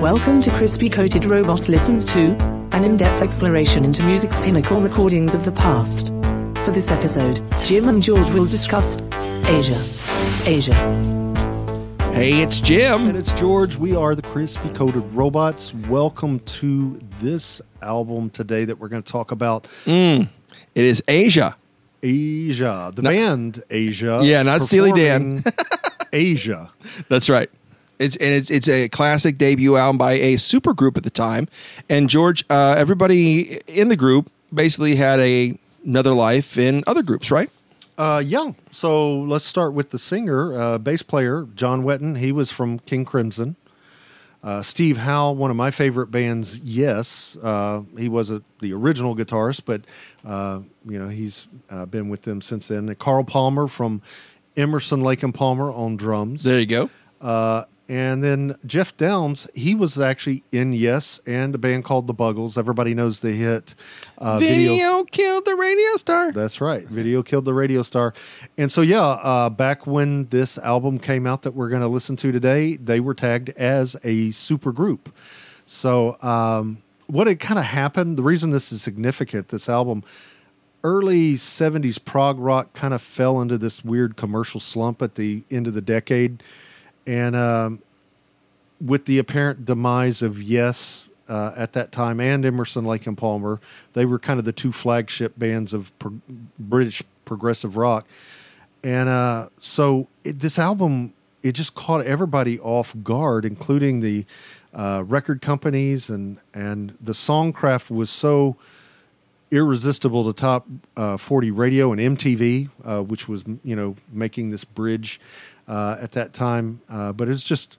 Welcome to Crispy Coated Robots Listens to, an in depth exploration into music's pinnacle recordings of the past. For this episode, Jim and George will discuss Asia. Asia. Hey, it's Jim. And it's George. We are the Crispy Coated Robots. Welcome to this album today that we're going to talk about mm. It is Asia. Asia, the band Asia. Yeah, not Steely Dan. Asia. That's right. It's and it's it's a classic debut album by a super group at the time. And George, uh, everybody in the group basically had a another life in other groups, right? Uh, yeah. So let's start with the singer, uh, bass player, John Wetton. He was from King Crimson. Uh, Steve Howe, one of my favorite bands, yes. Uh, he was a, the original guitarist, but, uh, you know, he's uh, been with them since then. And Carl Palmer from Emerson, Lake and Palmer on drums. There you go. And then Geoff Downes, he was actually in Yes and a band called The Buggles. Everybody knows the hit uh, Video, killed the radio star. That's right. Video killed the radio star. And so, yeah, uh, back when this album came out that we're going to listen to today, they were tagged as a super group. So, um, what had kind of happened, the reason this is significant, this album, early 70s prog rock kind of fell into this weird commercial slump at the end of the decade. And um, with the apparent demise of Yes uh, at that time and Emerson, Lake and Palmer, they were kind of the two flagship bands of pro- British progressive rock. And uh, so it, this album, it just caught everybody off guard, including the uh, record companies, and and the songcraft was so irresistible to top uh, 40 radio and MTV, uh, which was you know making this bridge uh, at that time. Uh, but it's just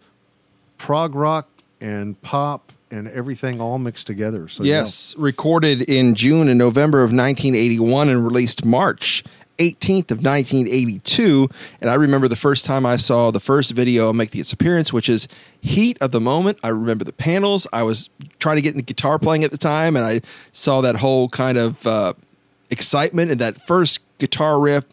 prog rock and pop and everything all mixed together. So yeah. Yes, recorded in June and November of 1981 and released March 18th of 1982. And I remember the first time I saw the first video make its appearance, which is Heat of the Moment. I remember the panels. I was trying to get into guitar playing at the time, and I saw that whole kind of uh, excitement and that first guitar riff.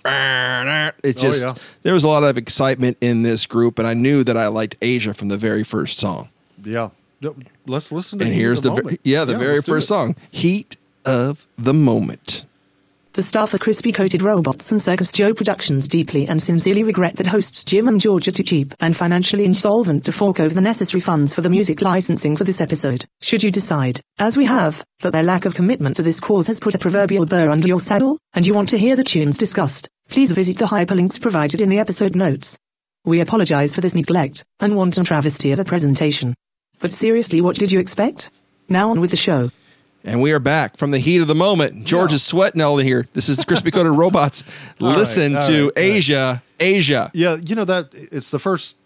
It oh, just, yeah. there was a lot of excitement in this group, and I knew that I liked Asia from the very first song. yeah. Let's listen to And here's the, ve- Moment. yeah, the very first song, Heat of the Moment. The staff of Crispy Coated Robots and Circus Joe Productions deeply and sincerely regret that hosts Jim and George are too cheap and financially insolvent to fork over the necessary funds for the music licensing for this episode. Should you decide, as we have, that their lack of commitment to this cause has put a proverbial burr under your saddle, and you want to hear the tunes discussed, please visit the hyperlinks provided in the episode notes. We apologize for this neglect and wanton travesty of a presentation. But seriously, what did you expect? Now on with the show. And we are back from the heat of the moment. George is sweating all in here. This is the Crispy Coated Robots. Listen to right, all right. Asia, Asia. Yeah, you know that it's the first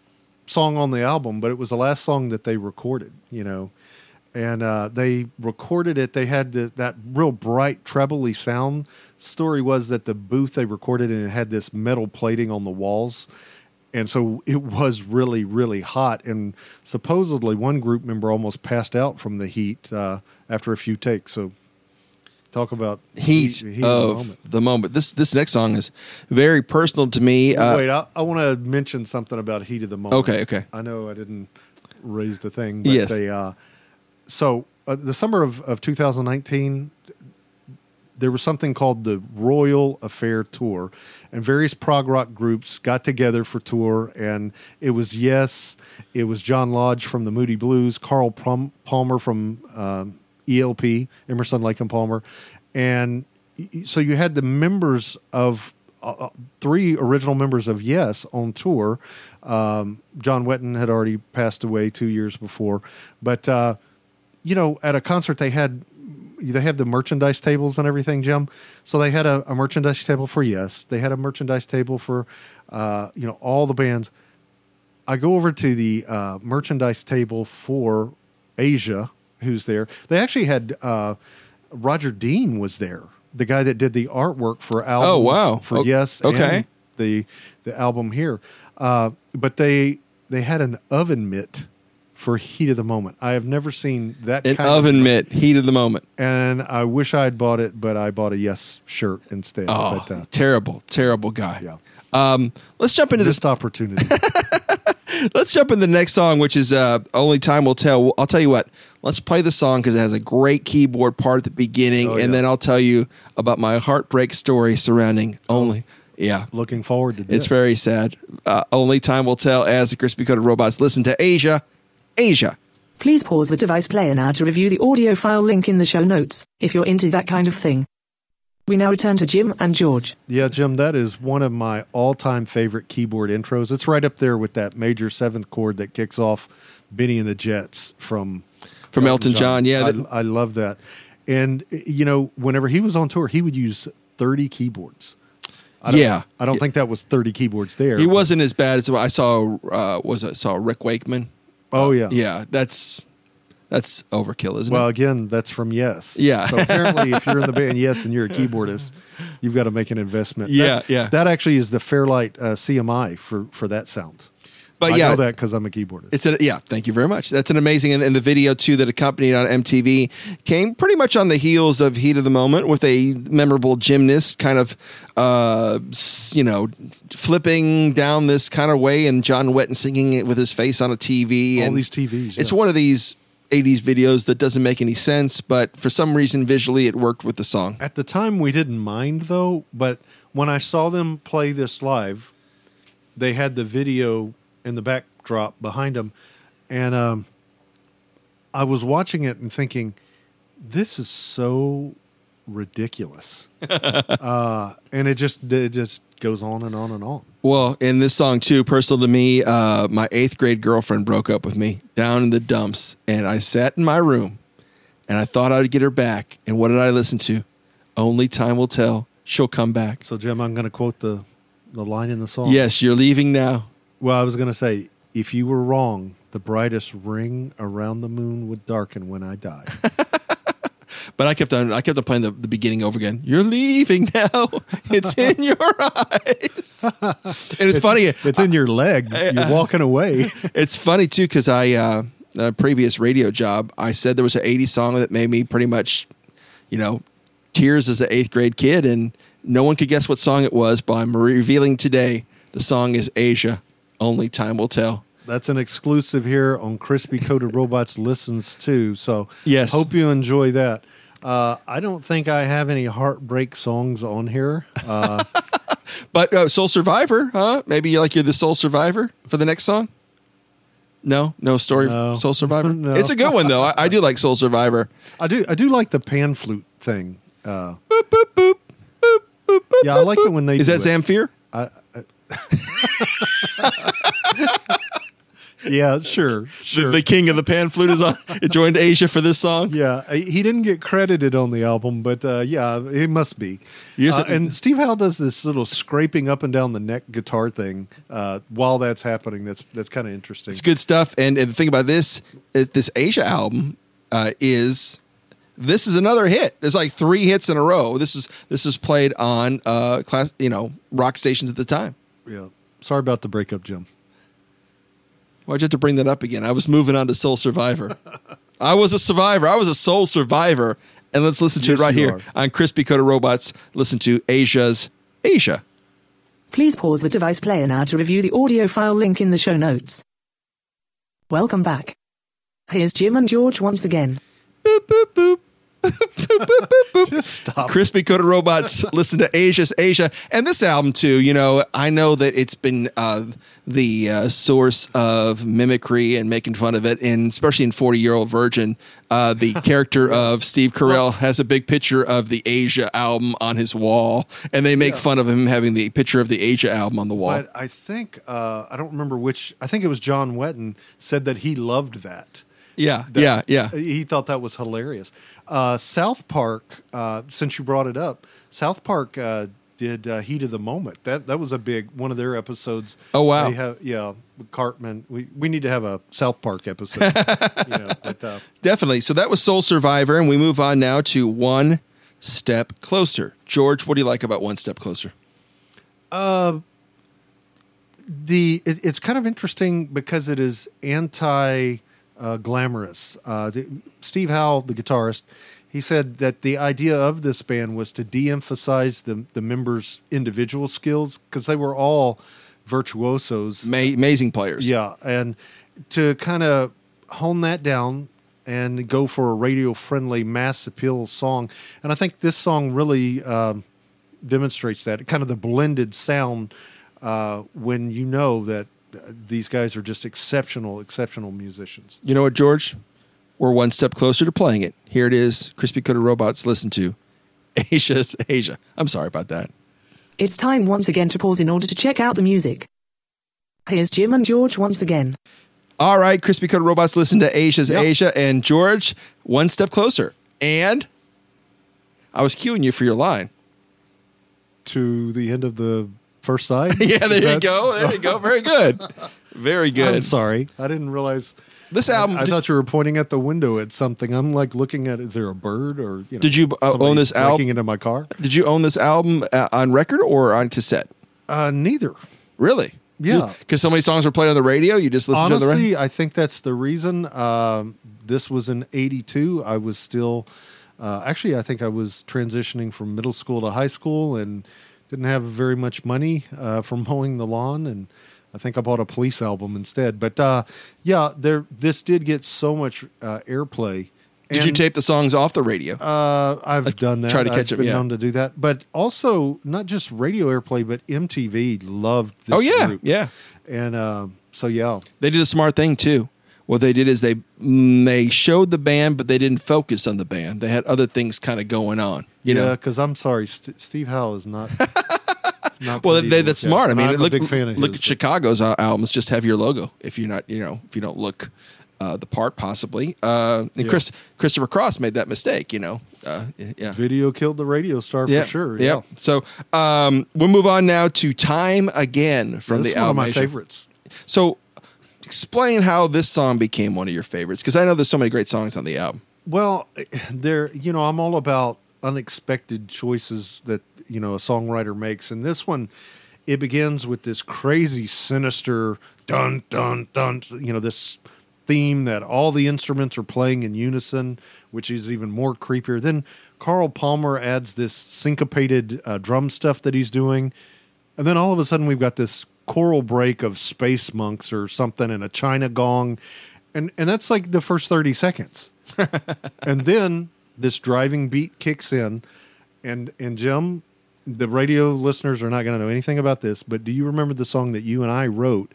song on the album, but it was the last song that they recorded. You know, and uh, they recorded it. They had the, that real bright trebly sound. Story was that the booth they recorded in it had this metal plating on the walls, and so it was really really hot. And supposedly one group member almost passed out from the heat uh, after a few takes. So. Talk about Heat, of the moment. the moment. This this next song is very personal to me. Uh, Wait, I, I want to mention something about heat of the moment. Okay, okay. I know I didn't raise the thing, but Yes. they. Uh, so uh, the summer of, of 2019, there was something called the Royal Affair Tour, and various prog rock groups got together for tour, and it was Yes, it was John Lodge from the Moody Blues, Carl Palmer from um, ELP, Emerson Lake and Palmer, and so you had the members of uh, uh, three original members of Yes on tour. Um, John Wetton had already passed away two years before, but uh, you know, at a concert they had they have the merchandise tables and everything, Jim. So they had a, a merchandise table for Yes. They had a merchandise table for uh, you know all the bands. I go over to the uh, merchandise table for Asia, who's there. They actually had uh, Roger Dean was there, the guy that did the artwork for albums. Oh, wow. For O- Yes, okay. and the the album here. Uh, but they they had an oven mitt for heat of the moment. I have never seen that An kind oven of, mitt, heat of the moment. and I wish I had bought it, but I bought a Yes shirt instead. Oh, but, uh, terrible, terrible guy. yeah, Um, let's jump into this. opportunity. Let's jump in the next song, which is uh, "Only Time Will Tell." I'll tell you what. Let's play the song because it has a great keyboard part at the beginning, Oh, and yeah. then I'll tell you about my heartbreak story surrounding "Only." Yeah, Looking forward to this. it's very sad. Uh, only time will tell. As the crispy coated robots listen to Asia, Asia. Please pause the device player now to review the audio file link in the show notes, if you're into that kind of thing. We now return to Jim and George. Yeah, Jim, that is one of my all-time favorite keyboard intros. It's right up there with that major seventh chord that kicks off Bennie and the Jets from From Elton John, yeah, I, that- I love that. And you know, whenever he was on tour, he would use thirty keyboards. I don't, Yeah. I don't think that was thirty keyboards there. He wasn't as bad as I saw. Uh, was I saw Rick Wakeman? Oh yeah. Yeah, that's that's overkill, isn't Well, it? again, that's from Yes. Yeah. So apparently, if you're in the band Yes and you're a keyboardist, you've got to make an investment. Yeah, That- yeah. That actually is the Fairlight uh, CMI for for that sound. But I yeah, know that because I'm a keyboardist. It's a yeah. Thank you very much. That's an amazing, and, and the video too that accompanied on MTV came pretty much on the heels of Heat of the Moment with a memorable gymnast kind of, uh, you know, flipping down this kind of way, and John Wetton singing it with his face on a TV. All and these TVs. It's yeah. one of these. 80s videos that doesn't make any sense, but for some reason visually it worked with the song. At the time, we didn't mind though, but when I saw them play this live, they had the video in the backdrop behind him, and um, I was watching it and thinking, "This is so ridiculous," uh, and it just it just goes on and on and on. Well, in this song too, personal to me, uh, my eighth grade girlfriend broke up with me down in the dumps, and I sat in my room, and I thought I'd get her back. And what did I listen to? Only time will tell. She'll come back. So, Jim, I'm going to quote the the line in the song. Yes, you're leaving now. Well, I was going to say, if you were wrong, the brightest ring around the moon would darken when I die. But I kept on, I kept on playing the, the beginning over again. You're leaving now. It's in your eyes. and it's, funny. It's in your legs. You're walking away. it's funny too because I uh, a previous radio job I said there was an 80s song that made me pretty much you know tears as an eighth grade kid and no one could guess what song it was but I'm revealing today the song is Asia only time will tell That's an exclusive here on Crispy Coated Robots Listens too. So, Yes. hope you enjoy that. Uh, I don't think I have any heartbreak songs on here. Uh, but uh, Soul Survivor huh maybe you're like you're the Soul Survivor for the next song no no story No. Soul Survivor No. it's a good one though I, I do like Soul Survivor I do. I do like the pan flute thing. Uh, boop, boop, boop, boop, boop, boop, yeah, I like it when they. is that. Zamfir Yeah, sure, the, sure. the king of the pan flute is on It joined Asia for this song Yeah, uh, he didn't get credited on the album, but uh, yeah, it must be. Uh, and Steve Howe does this little scraping up and down the neck guitar thing uh, while that's happening. That's that's kind of interesting. It's good stuff. And, and the thing about this, this Asia album uh, is this is another hit. There's like three hits in a row. This is this is played on uh, class, you know, rock stations at the time. Yeah. Sorry about the breakup, Jim. Why'd you have to bring that up again? I was moving on to Soul Survivor. I was a survivor. I was a soul survivor. And let's listen to Yes, it right here are. on Crispy Coated Robots. Listen to Asia's Asia. Please pause the device player now to review the audio file link in the show notes. Welcome back. Here's Jim and George once again. Boop, boop, boop. Just stop. Crispy Coated Robots. listen to Asia's Asia, and this album too. You know, I know that it's been uh, the uh, source of mimicry and making fun of it, and especially in Forty Year Old Virgin, uh, the character of Steve Carell has a big picture of the Asia album on his wall, and they make Yeah. fun of him having the picture of the Asia album on the wall. But I think uh, I don't remember which. I think it was John Wetton said that he loved that. Yeah, That- yeah, yeah. He thought that was hilarious. Uh, South Park, uh, since you brought it up, South Park uh, did uh, Heat of the Moment. That that was a big one of their episodes. Oh, wow. They have, yeah, Cartman. We we need to have a South Park episode. you know, but, uh, Definitely. So that was Soul Survivor, and we move on now to One Step Closer. George, what do you like about One Step Closer? Uh the it, it's kind of interesting because it is anti uh, glamorous. Uh, the- Steve Howe, the guitarist, he said that the idea of this band was to de-emphasize the the members' individual skills because they were all virtuosos. Ma- amazing players. Yeah, and to kind of hone that down and go for a radio friendly mass appeal song, and I think this song really um, demonstrates that kind of the blended sound uh, when you know that these guys are just exceptional, exceptional musicians. You know what, George? We're one step closer to playing it. Here it is. Crispy Coated Robots. Listen to Asia's Asia. I'm sorry about that. It's time once again to pause in order to check out the music. Here's Jim and George once again. All right, Crispy Coated Robots. Listen to Asia's Yep. Asia and George. One step closer. And I was cueing you for your line. To the end of the first side. Yeah, there Is you that- go. There you go. Very good. Very good. I'm sorry, I didn't realize. This album. I thought you were pointing at the window at something. I'm like looking at. Is there a bird or? You know, Did you, uh, somebody own this breaking album? into my car? Did you own this album uh, on record or on cassette? Uh, neither. Really? Yeah. Because so many songs were played on the radio. You just listened to the radio. Honestly, I think that's the reason. Um, this was in '82. I was still, uh, actually, I think I was transitioning from middle school to high school and didn't have very much money uh, from mowing the lawn, and I think I bought a Police album instead. But uh, yeah, there. This did get so much uh, airplay. Did you tape the songs off the radio? Uh, I've done that. try to catch I've up, Been yeah. known to do that, but also not just radio airplay, but MTV loved this oh yeah, group. yeah. and um, so yeah, They did a smart thing too. What they did is they mm, they showed the band, but they didn't focus on the band. They had other things kind of going on. You yeah. know. Because I'm sorry, St- Steve Howe is not. not Well, they, that's smart. I mean, I'm look, a big fan of look his, at Chicago's al- albums. Just have your logo. If you're not, you know, if you don't look uh, the part, possibly. Uh, and Yeah. Chris, Christopher Cross made that mistake. You know. Uh, yeah. Video killed the radio star yeah, for sure. Yeah. Yeah, So um, we'll move on now to "Time Again" from this the is one of album. my favorites. So, explain how this song became one of your favorites, because I know there's so many great songs on the album. Well, there, you know, I'm all about unexpected choices that you know a songwriter makes, and this one, it begins with this crazy, sinister dun dun dun. You know, this theme that all the instruments are playing in unison, which is even more creepier. Then Carl Palmer adds this syncopated uh, drum stuff that he's doing, and then all of a sudden we've got this choral break of space monks or something and a china gong, and and that's like the first thirty seconds. And then this driving beat kicks in. And and jim the radio listeners are not going to know anything about this but do you remember the song that you and i wrote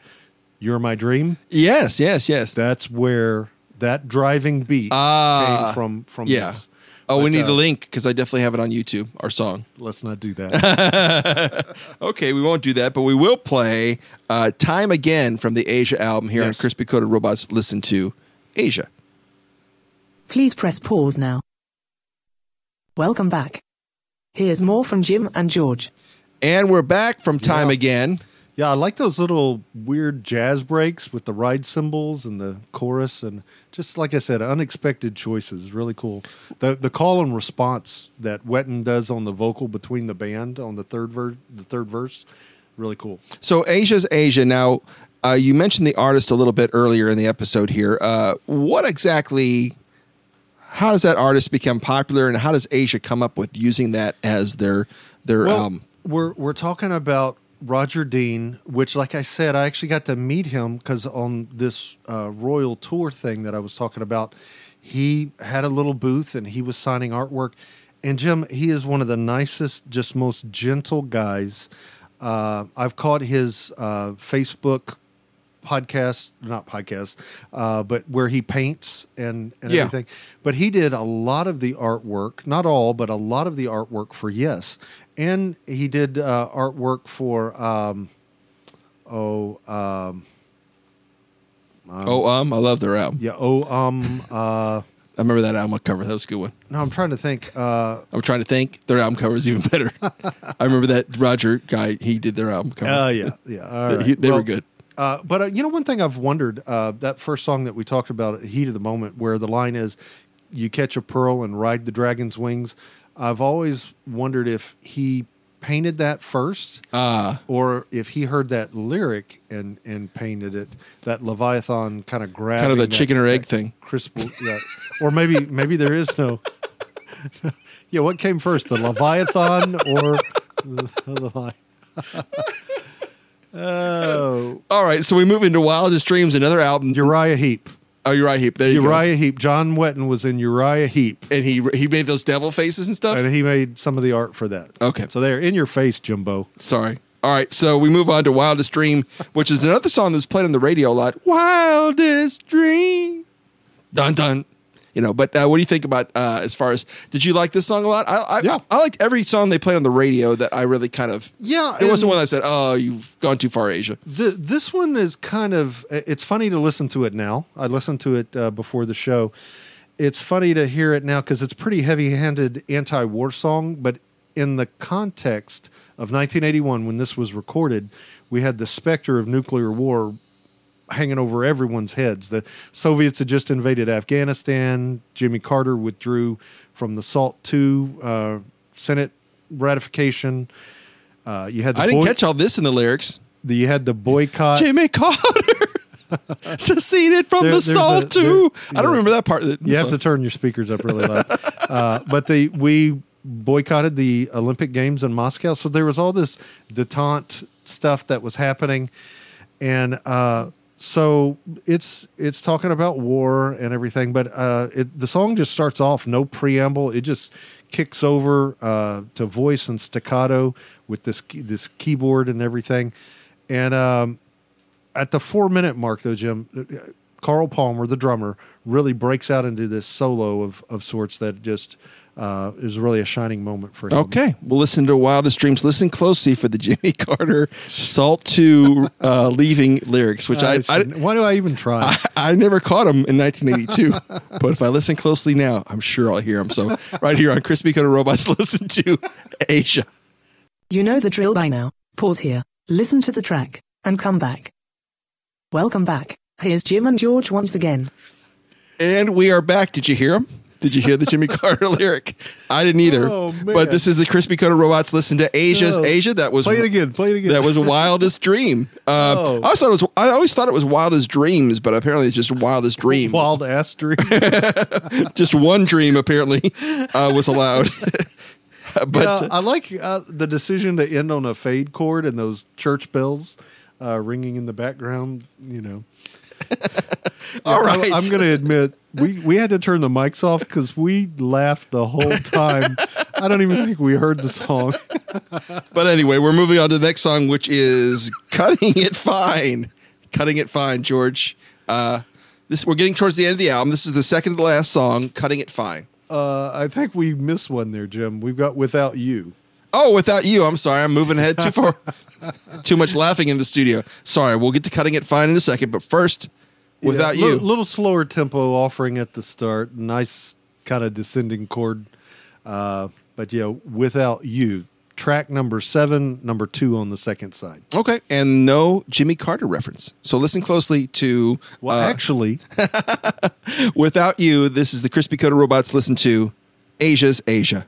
you're my dream? Yes, yes, yes. that's where that driving beat Ah, came from from yeah. this Oh, we need uh, a link because I definitely have it on YouTube. Our song. let's not do that Okay, we won't do that, but we will play uh, "Time Again" from the Asia album here on Crispy Coated Robots. Listen to Asia. Please press pause now. Welcome back. Here's more from Jim and George. And we're back from Time Yeah. Again. Yeah i like those little weird jazz breaks with the ride cymbals and the chorus and just like i said unexpected choices really cool the the call and response that wetton does on the vocal between the band on the third verse the third verse really cool So Asia's Asia. Now, uh, you mentioned the artist a little bit earlier in the episode here. Uh, what exactly? How does that artist become popular, and how does Asia come up with using that as their their Well, album? we're we're talking about Roger Dean, which, like I said, I actually got to meet him because on this uh, Royal Tour thing that I was talking about, he had a little booth and he was signing artwork. And Jim, he is one of the nicest, just most gentle guys. Uh, I've caught his uh, Facebook podcast, not podcast, uh, but where he paints and, and Yeah. everything. But he did a lot of the artwork, not all, but a lot of the artwork for Yes. And he did uh, artwork for, um, oh, um, oh, um, I love their album. yeah, oh, um, uh, I remember that album cover. That was a good one. no, I'm trying to think. Uh, I'm trying to think. Their album cover is even better. I remember that Roger guy. He did their album cover. Oh yeah, yeah. Right. He- they Well, were good. Uh, but uh, you know, one thing I've wondered uh, that first song that we talked about, "Heat of the Moment," where the line is, "You catch a pearl and ride the dragon's wings." I've always wondered if he painted that first, Ah, or if he heard that lyric and and painted it. That Leviathan kind of grabbing, kind of the that- chicken or egg thing. crisp, yeah. or maybe maybe there is no. yeah, what came first, the Leviathan or the, the lion? Oh, All right, so we move into Wildest Dreams, another album. Uriah Heep. Oh, Uriah Heep. There you go. Uriah Heep. John Wetton was in Uriah Heep, And he he made those devil faces and stuff. and he made some of the art for that. Okay. So they're in your face, Jimbo. Sorry. All right, so we move on to Wildest Dream, which is another song that's played on the radio a lot. Wildest Dream. Dun dun. You know, but uh, what do you think about uh, as far as did you like this song a lot? I I, Yeah. I, liked every song they played on the radio that I really kind of Yeah, It wasn't one that said, "Oh, you've gone too far, Asia." The, this one is kind of it's funny to listen to it now. I listened to it uh, before the show. It's funny to hear it now because it's pretty heavy-handed anti-war song, but in the context of 1981 when this was recorded, we had the specter of nuclear war hanging over everyone's heads. The Soviets had just invaded Afghanistan. Jimmy Carter withdrew from the SALT II uh, Senate ratification. Uh, you had the I didn't boy- catch all this in the lyrics. the, you had the boycott. Jimmy Carter seceded from There- the SALT II. there- I don't remember that part. You have to turn your speakers up really loud. uh, but the we boycotted the Olympic Games in Moscow, so there was all this detente stuff that was happening, and uh, so it's it's talking about war and everything. But uh, it, the song just starts off no preamble. It just kicks over uh, to voice and staccato with this this keyboard and everything, and um, at the four minute mark though jim uh, carl palmer the drummer really breaks out into this solo of, of sorts that just uh, was really a shining moment for him Okay, we'll listen to Wildest Dreams. Listen closely for the Jimmy Carter Salt 2 uh, leaving lyrics, which I, I, shouldn't- why do i even try I, I never caught them in 1982. but if I listen closely now, I'm sure I'll hear them. So, right here on Crispy Coated Robots, listen to Asia. You know the drill by now. Pause here, listen to the track, and come back. Welcome back. Here's Jim and George once again. And we are back. Did you hear them? Did you hear the Jimmy Carter lyric? I didn't either. Oh, but this is the Crispy Coated Robots. Listen to Asia's Oh. Asia. That was play it again play it again That was Wildest Dream. Uh, Oh. I, always thought it was, I always thought it was Wildest Dreams, but apparently it's just Wildest Dream. wild ass dream just one dream apparently uh, was allowed. but Yeah, i like uh, the decision to end on a fade chord and those church bells uh, ringing in the background you know all I- right, I'm going to admit we we had to turn the mics off because we laughed the whole time. I don't even think we heard the song. But anyway, we're moving on to the next song, which is "Cutting It Fine." Cutting it fine, George. Uh, this we're getting towards the end of the album. This is the second to last song, "Cutting It Fine." Uh, I think we missed one there, Jim. We've got "Without You." Oh, without you, I'm sorry. I'm moving ahead too far. too much laughing in the studio. Sorry. We'll get to cutting it fine in a second, but first, without Yeah, you. li- little slower tempo offering at the start. Nice kind of descending chord. Uh, but yeah, "Without You." Track number seven, number two on the second side. Okay, and no Jimmy Carter reference. So listen closely to Well, uh, actually, Without You. This is the Crispy Coated Robots. Listen to Asia's Asia.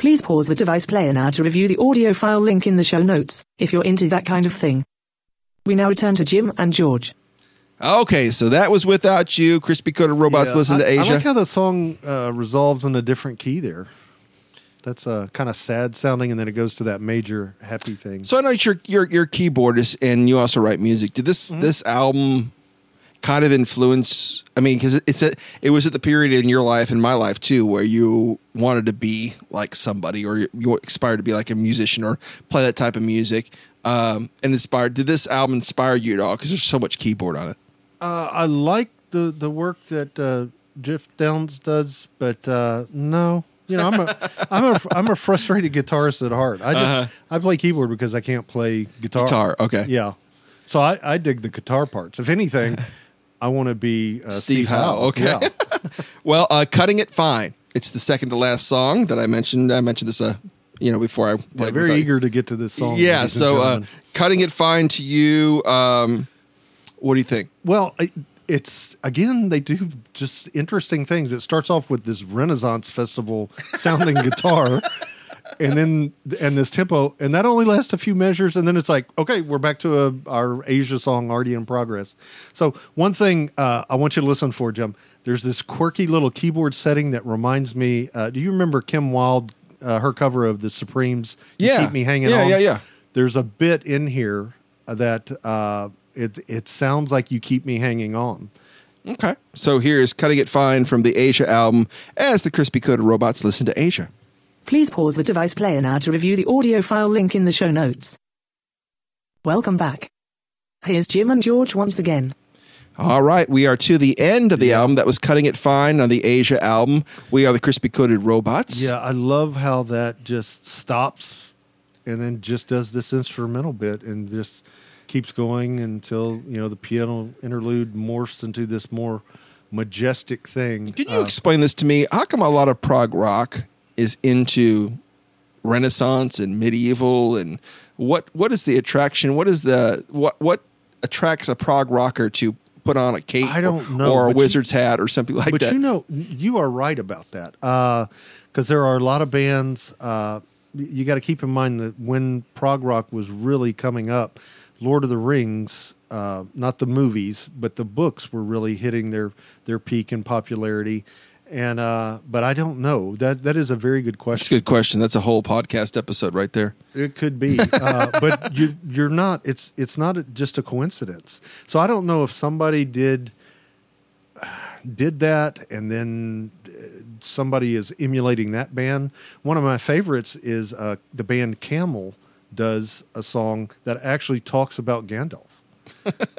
Please pause the device player now to review the audio file link in the show notes, if you're into that kind of thing. We now return to Jim and George. Okay, so that was Without You. Crispy Coated Robots. Yeah, listen to I, Asia. I like how the song uh, resolves in a different key there. That's uh, kind of sad sounding, and then it goes to that major happy thing. so I know you're you're, you're keyboardist and you also write music. Did this Mm-hmm. this album kind of influence? I mean, because it's a, it was at the period in your life and my life too where you wanted to be like somebody or you, aspired to be like a musician or play that type of music. Um, and inspired. Did this album inspire you at all? Because there's so much keyboard on it. Uh, I like the the work that uh, Geoff Downes does, but uh, no, you know, I'm a I'm a I'm a frustrated guitarist at heart. I just Uh-huh. I play keyboard because I can't play guitar. Guitar, okay. yeah. So I, I dig the guitar parts. If anything, I want to be uh, Steve Howe, okay. Yeah. Well, uh, cutting it fine. It's the second to last song that I mentioned. I mentioned this, uh, you know, before I Yeah, very eager to get to this song. Yeah. So, uh, cutting it fine to you. Um, what do you think? Well, I- it's again they do just interesting things. It starts off with this Renaissance festival sounding guitar, and then and this tempo, and that only lasts a few measures, and then it's like, okay, we're back to a, our Asia song already in progress. So one thing uh, I want you to listen for, Jim. There's this quirky little keyboard setting that reminds me. Uh, do you remember Kim Wilde? Uh, her cover of the Supremes. You Yeah. keep me hanging Yeah, on. yeah, yeah. There's a bit in here that uh, it it sounds like you keep me hanging on. Okay. So here's Cutting It Fine from the Asia album as the Crispy Coated Robots listen to Asia. Please pause the device player now to review the audio file link in the show notes. Welcome back. Here's Jim and George once again. All right, we are to the end of the album. That was Cutting It Fine on the Asia album. We are the Crispy Coated Robots. Yeah, I love how that just stops and then just does this instrumental bit and just keeps going until, you know, the piano interlude morphs into this more majestic thing. Can you Uh, explain this to me? How come a lot of prog rock is into Renaissance and medieval and what what is the attraction? What is the what what attracts a prog rocker to put on a cape I don't know, or a but you- wizard's hat or something like but that? But you know, you are right about that because there are a lot of bands. Uh, you got to keep in mind that when prog rock was really coming up, Lord of the Rings, uh, not the movies, but the books were really hitting their their peak in popularity. And uh, but I don't know that that is a very good question. That's a good question. That's a whole podcast episode right there. It could be, uh, but you, you're not. It's it's not just a coincidence. So I don't know if somebody did did that, and then uh, somebody is emulating that band. One of my favorites is uh, the band Camel does a song that actually talks about Gandalf.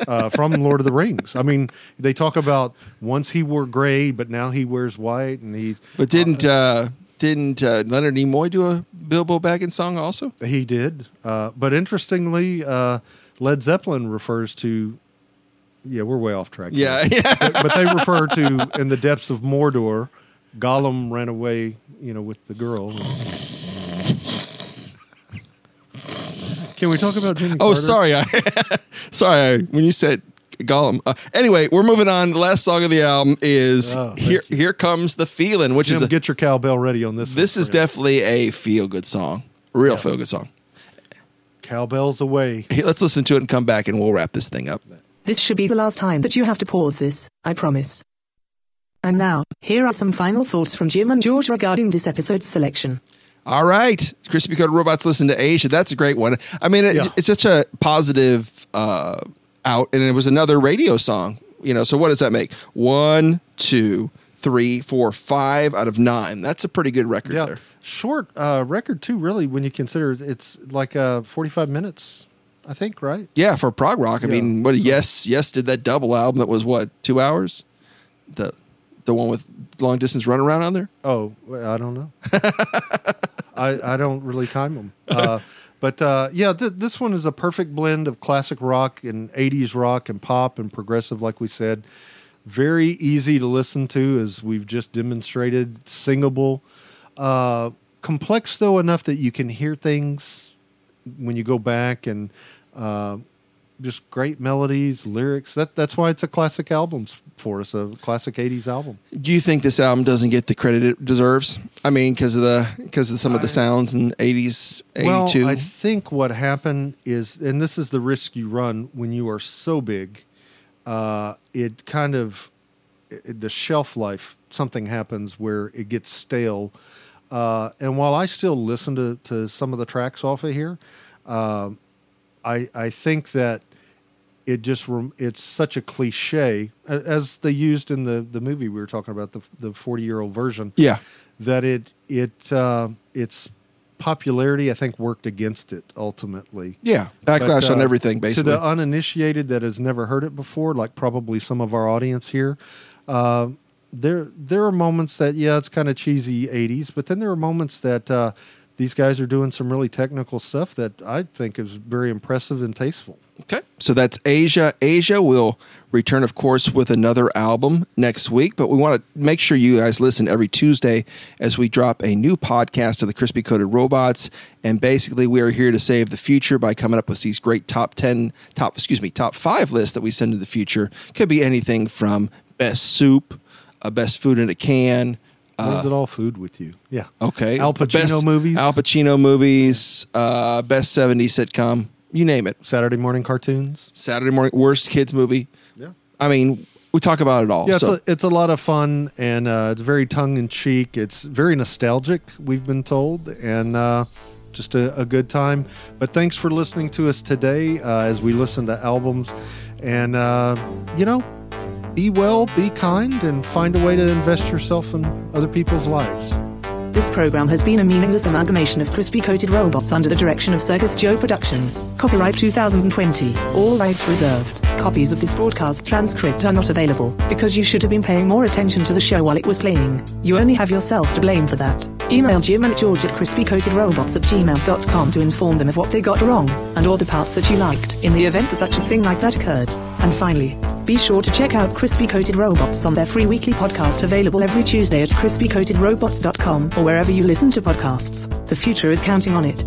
Uh, from Lord of the Rings. I mean, they talk about once he wore gray, but now he wears white, and he's But didn't uh, didn't uh, Leonard Nimoy do a Bilbo Baggins song also? He did. Uh, but interestingly, uh, Led Zeppelin refers to. Yeah, we're way off track. Yeah, yeah. but, but they refer to in the depths of Mordor, Gollum ran away, you know, with the girl. Can we talk about Jimmy? Oh, Carter? sorry. I, sorry. When you said Gollum. Uh, anyway, we're moving on. The last song of the album is Oh, "Here." you. Here comes the feeling, which Jim, is a, get your cowbell ready on this. this one is for definitely a feel good song, real feel good song. cowbells away. Hey, let's listen to it and come back, and we'll wrap this thing up. This should be the last time that you have to pause this, I promise. And now, here are some final thoughts from Jim and George regarding this episode's selection. All right, Crispy Coated Robots listen to Asia. That's a great one. I mean, it, Yeah. it's such a positive uh, out, and it was another radio song. You know, so what does that make? One, two, three, four, five out of nine. That's a pretty good record Yeah, there. short uh, record too. Really, when you consider it's like uh, forty-five minutes, I think. Right? Yeah, for prog rock. I Yeah. mean, what? Yes, yes, did that double album that was what two hours? The the one with long distance run around on there. Oh, I don't know. I I don't really time them. Uh, but uh, yeah, th- this one is a perfect blend of classic rock and '80s rock and pop and progressive, like we said. Very easy to listen to, as we've just demonstrated. Singable, uh, complex though enough that you can hear things when you go back and. Uh, just great melodies, lyrics. That that's why it's a classic album for us, a classic '80s album. Do you think this album doesn't get the credit it deserves? I mean, because of the because of some of the sounds in eighties, eighty two. Well, I think what happened is, and this is the risk you run when you are so big, uh, it kind of it, the shelf life. Something happens where it gets stale. Uh, and while I still listen to, to some of the tracks off of here, um I I think that it just it's such a cliche as they used in the the movie we were talking about the the forty year old version yeah, that it it uh, its popularity I think worked against it ultimately. yeah, backlash But, on uh, everything To basically. the uninitiated that has never heard it before, like probably some of our audience here, uh, there there are moments that yeah, it's kind of cheesy '80s, but then there are moments that uh, these guys are doing some really technical stuff that I think is very impressive and tasteful. Okay. So that's Asia. Asia will return, of course, with another album next week, but we want to make sure you guys listen every Tuesday as we drop a new podcast of the Crispy Coated Robots. And basically, we are here to save the future by coming up with these great top 10, top, excuse me, top five lists that we send to the future. Could be anything from best soup, uh, best food in a can. Or is it all food with you? Yeah. Okay. Al Pacino Best movies. Al Pacino movies, uh, best 70s sitcom, you name it. Saturday morning cartoons. Saturday morning worst kids movie. Yeah. I mean, we talk about it all. Yeah, so it's, a, it's a lot of fun and uh, it's very tongue in cheek. It's very nostalgic, we've been told. And uh, just a, a good time. But thanks for listening to us today uh, as we listen to albums. And, uh, you know, be well, be kind, and find a way to invest yourself in other people's lives. This program has been a meaningless amalgamation of crispy coated robots under the direction of Circus Joe Productions. Copyright 2020. All rights reserved. Copies of this broadcast transcript are not available because you should have been paying more attention to the show while it was playing. You only have yourself to blame for that. Email Jim and George at crispycoatedrobots at gmail.com to inform them of what they got wrong and all the parts that you liked in the event that such a thing like that occurred. And finally, be sure to check out Crispy Coated Robots on their free weekly podcast available every Tuesday at crispycoatedrobots.com or wherever you listen to podcasts. The future is counting on it.